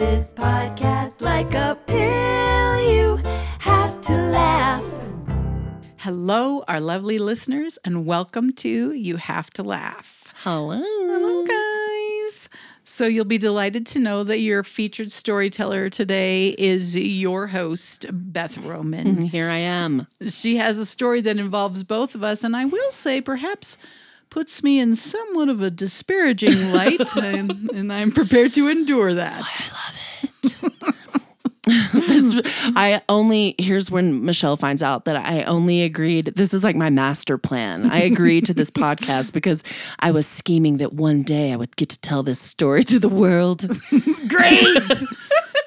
this podcast like a pill. You have to laugh. Hello, our lovely listeners, and welcome to You Have to Laugh. Hello. Hello, guys. So, you'll be delighted to know that your featured storyteller today is your host, Beth Roman. Mm-hmm, here I am. she has a story that involves both of us, and I will say perhaps puts me in somewhat of a disparaging light, and, and I'm prepared to endure that. I love it. I only here's when Michelle finds out that I only agreed. This is like my master plan. I agreed to this podcast because I was scheming that one day I would get to tell this story to the world. Great!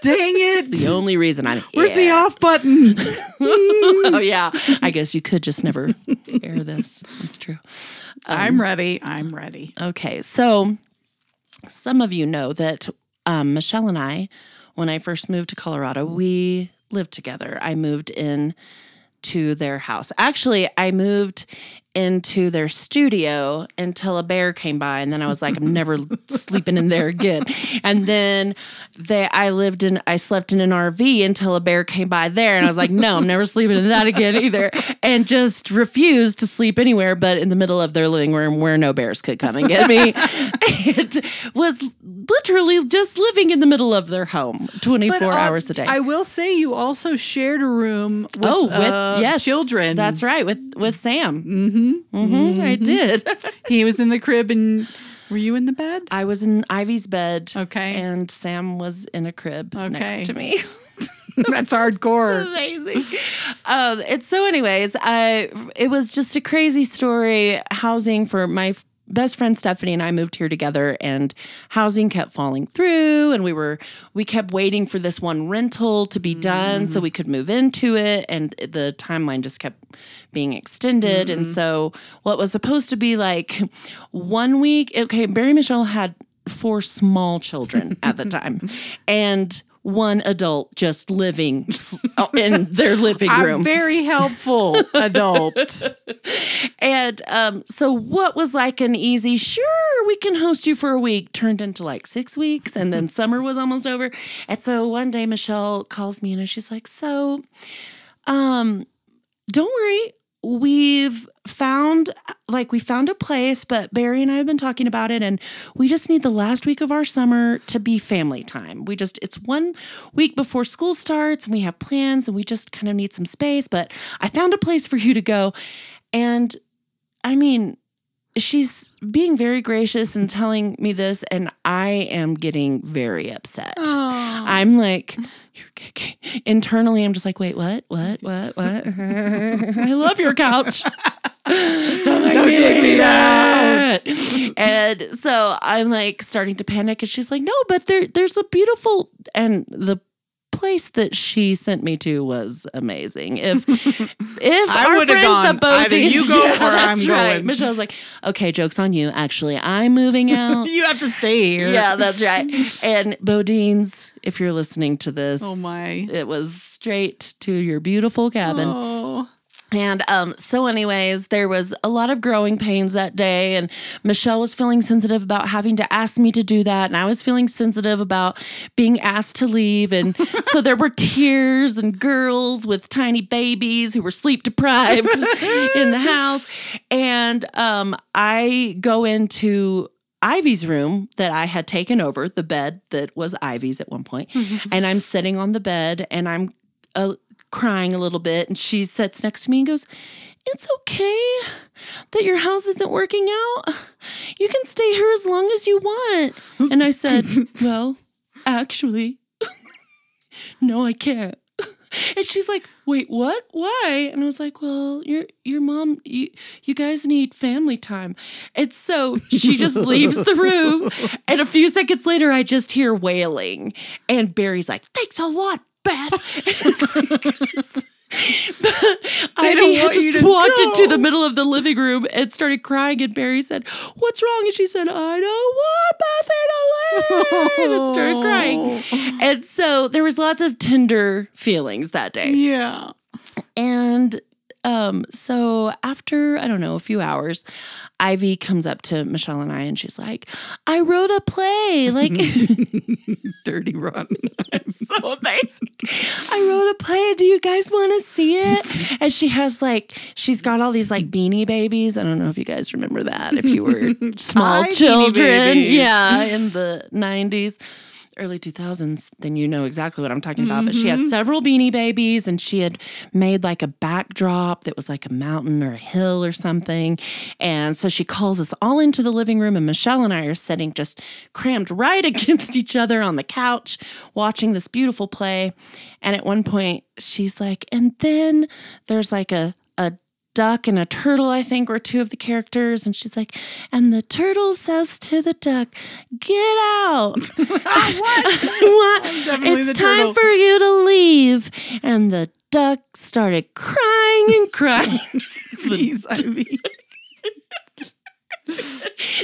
Dang it! the only reason I'm Where's the off button? oh yeah, I guess you could just never air this. That's true. I'm ready. I'm ready. Okay, so some of you know that um, Michelle and I, when I first moved to Colorado, we lived together. I moved in to their house. Actually, I moved into their studio until a bear came by and then I was like I'm never sleeping in there again. And then they I lived in I slept in an RV until a bear came by there and I was like no, I'm never sleeping in that again either and just refused to sleep anywhere but in the middle of their living room where no bears could come and get me. it was literally just living in the middle of their home 24 But, uh, hours a day. I will say you also shared a room with, oh, with uh, yes, children. That's right, with with Sam. Mm-hmm. Mm-hmm. I did. he was in the crib, and were you in the bed? I was in Ivy's bed. Okay. And Sam was in a crib Okay. next to me. That's hardcore. Amazing. um, and so, anyways, I it was just a crazy story. Housing for my best friend Stephanie and I moved here together, and housing kept falling through, and we were we kept waiting for this one rental to be done so mm. we could move into it, and the timeline just kept being extended, and mm. so what was supposed to be like one week. Okay, Barry Michelle had four small children at the time, and one adult just living in their living I'm room. very helpful adult. and um, so, what was like an easy, sure, we can host you for a week, turned into like six weeks, and then summer was almost over. And so one day, Michelle calls me and she's like, "So, um, don't worry." We've found like we found a place, but Barry and I have been talking about it and we just need the last week of our summer to be family time. We just it's one week before school starts and we have plans and we just kind of need some space, but I found a place for you to go. And I mean, she's being very gracious and telling me this and I am getting very upset. I'm like, you're kicking. internally, I'm just like, wait, what, what, what, what? I love your couch. Don't make me me that. And so I'm like starting to panic, and she's like, no, but there, there's a beautiful and the place that she sent me to was amazing. If if I our friends gone, the boat either you go or I'm right. going. Michelle's like, okay, jokes on you. Actually, I'm moving out. you have to stay here. Yeah, that's right. And Bodine's, if you're listening to this, Oh my. it was straight to your beautiful cabin. Oh. And um, so, anyways, there was a lot of growing pains that day, and Michelle was feeling sensitive about having to ask me to do that, and I was feeling sensitive about being asked to leave, and so there were tears and girls with tiny babies who were sleep deprived in the house, and um, I go into Ivy's room that I had taken over, the bed that was Ivy's at one point, and I'm sitting on the bed and I'm uh, crying a little bit, and she sits next to me and goes, "It's okay that your house isn't working out. You can stay here as long as you want." And I said, "Well, actually, no, I can't." And she's like, "Wait, what? Why?" And I was like, "Well, your your mom, you you guys need family time." And so she just leaves the room, and a few seconds later, I just hear wailing, and Barry's like, "Thanks a lot, Beth." And it's like- They don't Ivy want just to walked go. into the middle of the living room and started crying, and Barry said, "What's wrong?" And she said, "I don't want Bethany to leave," and started crying. And so there was lots of tender feelings that day. Yeah. And um, so after, I don't know, a few hours, Ivy comes up to Michelle and I and she's like, I wrote a play. Like, Dirty rotten. so amazing. I wrote a play. Do you guys want to see it? And she has like, she's got all these like beanie babies. I don't know if you guys remember that. If you were small children, yeah, in the 90s. Early 2000s, then you know exactly what I'm talking about. But she had mm-hmm. several beanie babies and she had made like a backdrop that was like a mountain or a hill or something. And so she calls us all into the living room, and Michelle and I are sitting just crammed right against each other on the couch watching this beautiful play. And at one point, she's like, and then there's like a, a duck and a turtle, I think, were two of the characters. And she's like, and the turtle says to the duck, get out. It's time turtle. for you to leave. And the duck started crying and crying. Please, Ivy.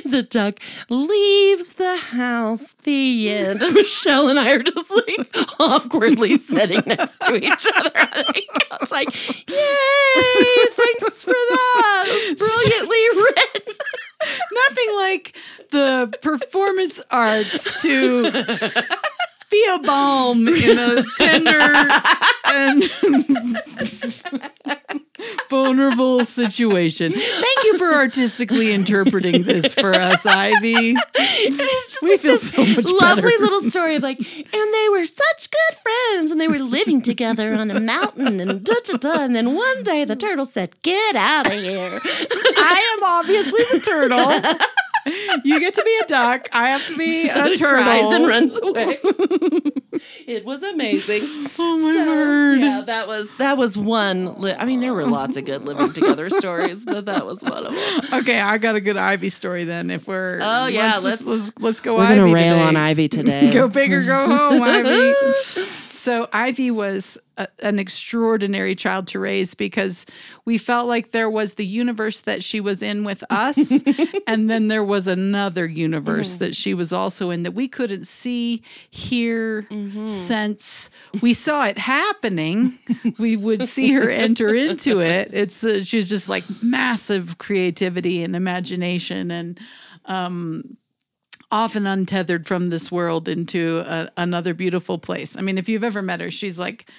the duck leaves the house. The end. Michelle and I are just like awkwardly sitting next to each other. couch, like, yay! Thanks for that. It was brilliantly written. Nothing like the performance arts to be a balm in a tender and vulnerable situation. Thank you for artistically interpreting this for us, Ivy. We feel so much Lovely better. little story of like, and they were such good friends, and they were living together on a mountain, and da da da. And then one day the turtle said, "Get out of here." I am obviously the turtle. You get to be a duck. I have to be a turtle. cries and runs away. it was amazing. Oh my So, word. Yeah, that was that was one. Li- I mean, there were lots of good living together stories, but that was one of them. Okay, I got a good Ivy story then. If we're Oh, yeah, just- let's- let's let's go. We're Ivy gonna rail today. on Ivy today. Go big or go home, Ivy. So Ivy was a, an extraordinary child to raise because we felt like there was the universe that she was in with us, and then there was another universe mm-hmm. that she was also in that we couldn't see, hear, mm-hmm. sense. We saw it happening. we would see her enter into it. It's uh, she's just like massive creativity and imagination and um, often untethered from this world into a, another beautiful place. I mean, if you've ever met her, she's like,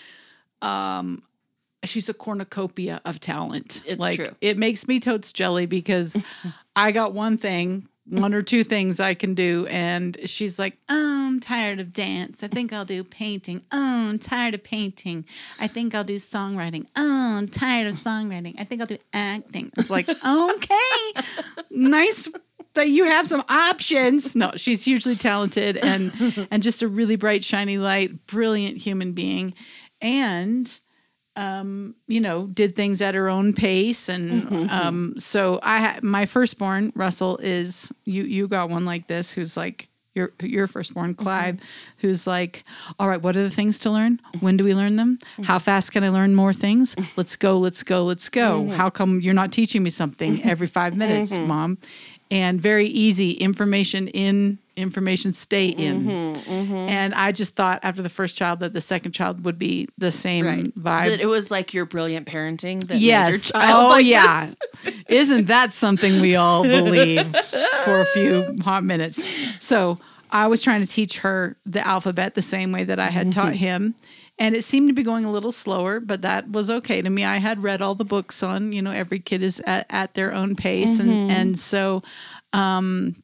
um, she's a cornucopia of talent. It's like, true. It makes me totes jelly because I got one thing, one or two things I can do, and she's like, oh, I'm tired of dance. I think I'll do painting. Oh, I'm tired of painting. I think I'll do songwriting. Oh, I'm tired of songwriting. I think I'll do acting. It's like, okay, nice that you have some options. No, she's hugely talented and and just a really bright, shiny light, brilliant human being, and um, you know, did things at her own pace. And mm-hmm. um, so I, ha- my firstborn Russell is you. You got one like this who's like. Your, your firstborn, mm-hmm. Clive, who's like, all right, what are the things to learn? When do we learn them? Mm-hmm. How fast can I learn more things? Let's go, let's go, let's go. How come you're not teaching me something every five minutes, mom? And very easy information in, information stay in. Mm-hmm, mm-hmm. And I just thought after the first child that the second child would be the same vibe. That it was like your brilliant parenting. That Yes. child Oh, like yeah. this. Isn't that something we all believe for a few hot minutes? So I was trying to teach her the alphabet the same way that I had taught mm-hmm. him. And it seemed to be going a little slower, but that was okay to me. I had read all the books on, you know, every kid is at, at their own pace. And, mm-hmm. and so um,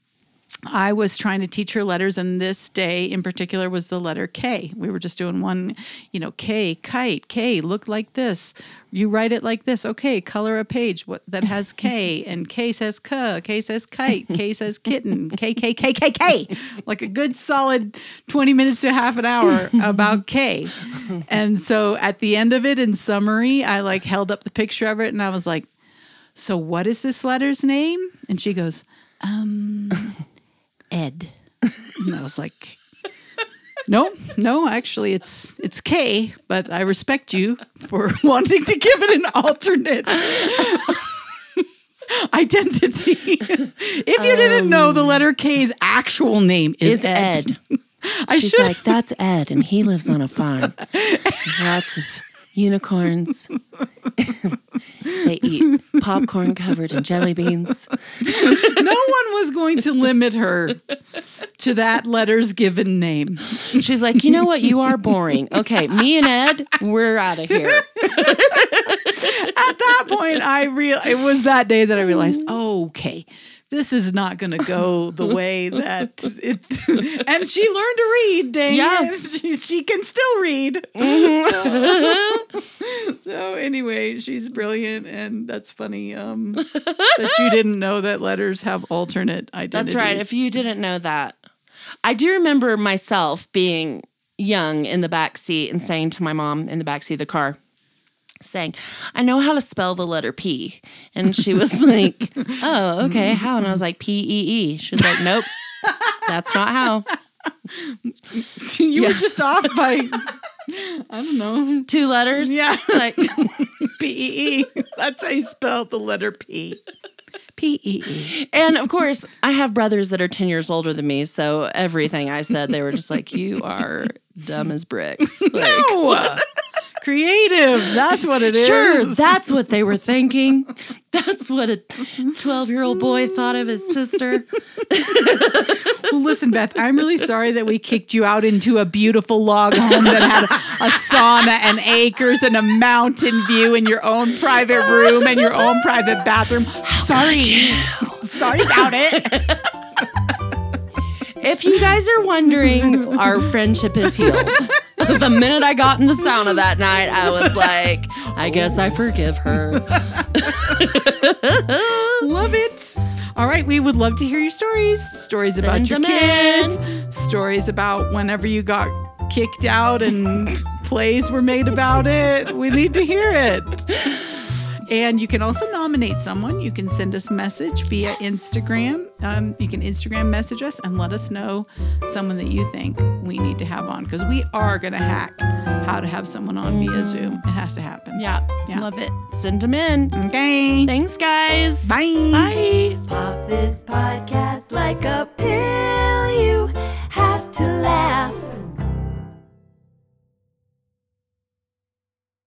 I was trying to teach her letters, and this day in particular was the letter K. We were just doing one, you know, K, kite, K, look like this. You write it like this. Okay, color a page what, that has K, and K says K, K says kite, K says kitten, K, K, K, K, K. Like a good solid 20 minutes to half an hour about K. And so at the end of it, in summary, I like held up the picture of it and I was like, so what is this letter's name? And she goes, um, Ed. And I was like, no, no, actually it's it's K, but I respect you for wanting to give it an alternate identity. if you didn't know the um, letter K's actual name is, Is Ed. I She's should like, that's Ed, and he lives on a farm. Lots of unicorns. They eat popcorn covered in jelly beans. no one was going to limit her to that letter's given name. She's like, you know what? You are boring. Okay, me and Ed, we're out of here. At that point, I real it was that day that I realized, okay, this is not going to go the way that it. and she learned to read. Dang Yeah. she, she can still read. so anyway, she's brilliant, and that's funny. Um, that you didn't know that letters have alternate identities. That's right. If you didn't know that, I do remember myself being young in the back seat and saying to my mom in the back seat of the car, saying, I know how to spell the letter P. And she was like, Oh, okay. How? And I was like, P E E. She was like, Nope, that's not how. you were just off by, I don't know, Two letters. Yeah. It's like, P E E. That's how you spell the letter P. P E E. and of course, I have brothers that are 10 years older than me. So everything I said, they were just like, You are dumb as bricks. Like, No. Creative. That's what it is. Sure, that's what they were thinking. That's what a 12 year old boy thought of his sister. Well, listen, Beth, I'm really sorry that we kicked you out into a beautiful log home that had a sauna and acres and a mountain view and your own private room and your own private bathroom. sorry. Sorry about it. If you guys are wondering, our friendship is healed. the minute I got in the sauna that night, I was like, I guess I oh. forgive her. Love it. All right, we would love to hear your stories. Stories about your kids. Stories about whenever you got kicked out and plays were made about it. We need to hear it. And you can also nominate someone. You can send us a message via Instagram. Um, you can Instagram message us and let us know someone that you think we need to have on because we are going to hack how to have someone on via Zoom. It has to happen. Yeah, Yeah. love it. Send them in. Okay. Thanks, guys. Bye. Bye. Pop this podcast like a pill.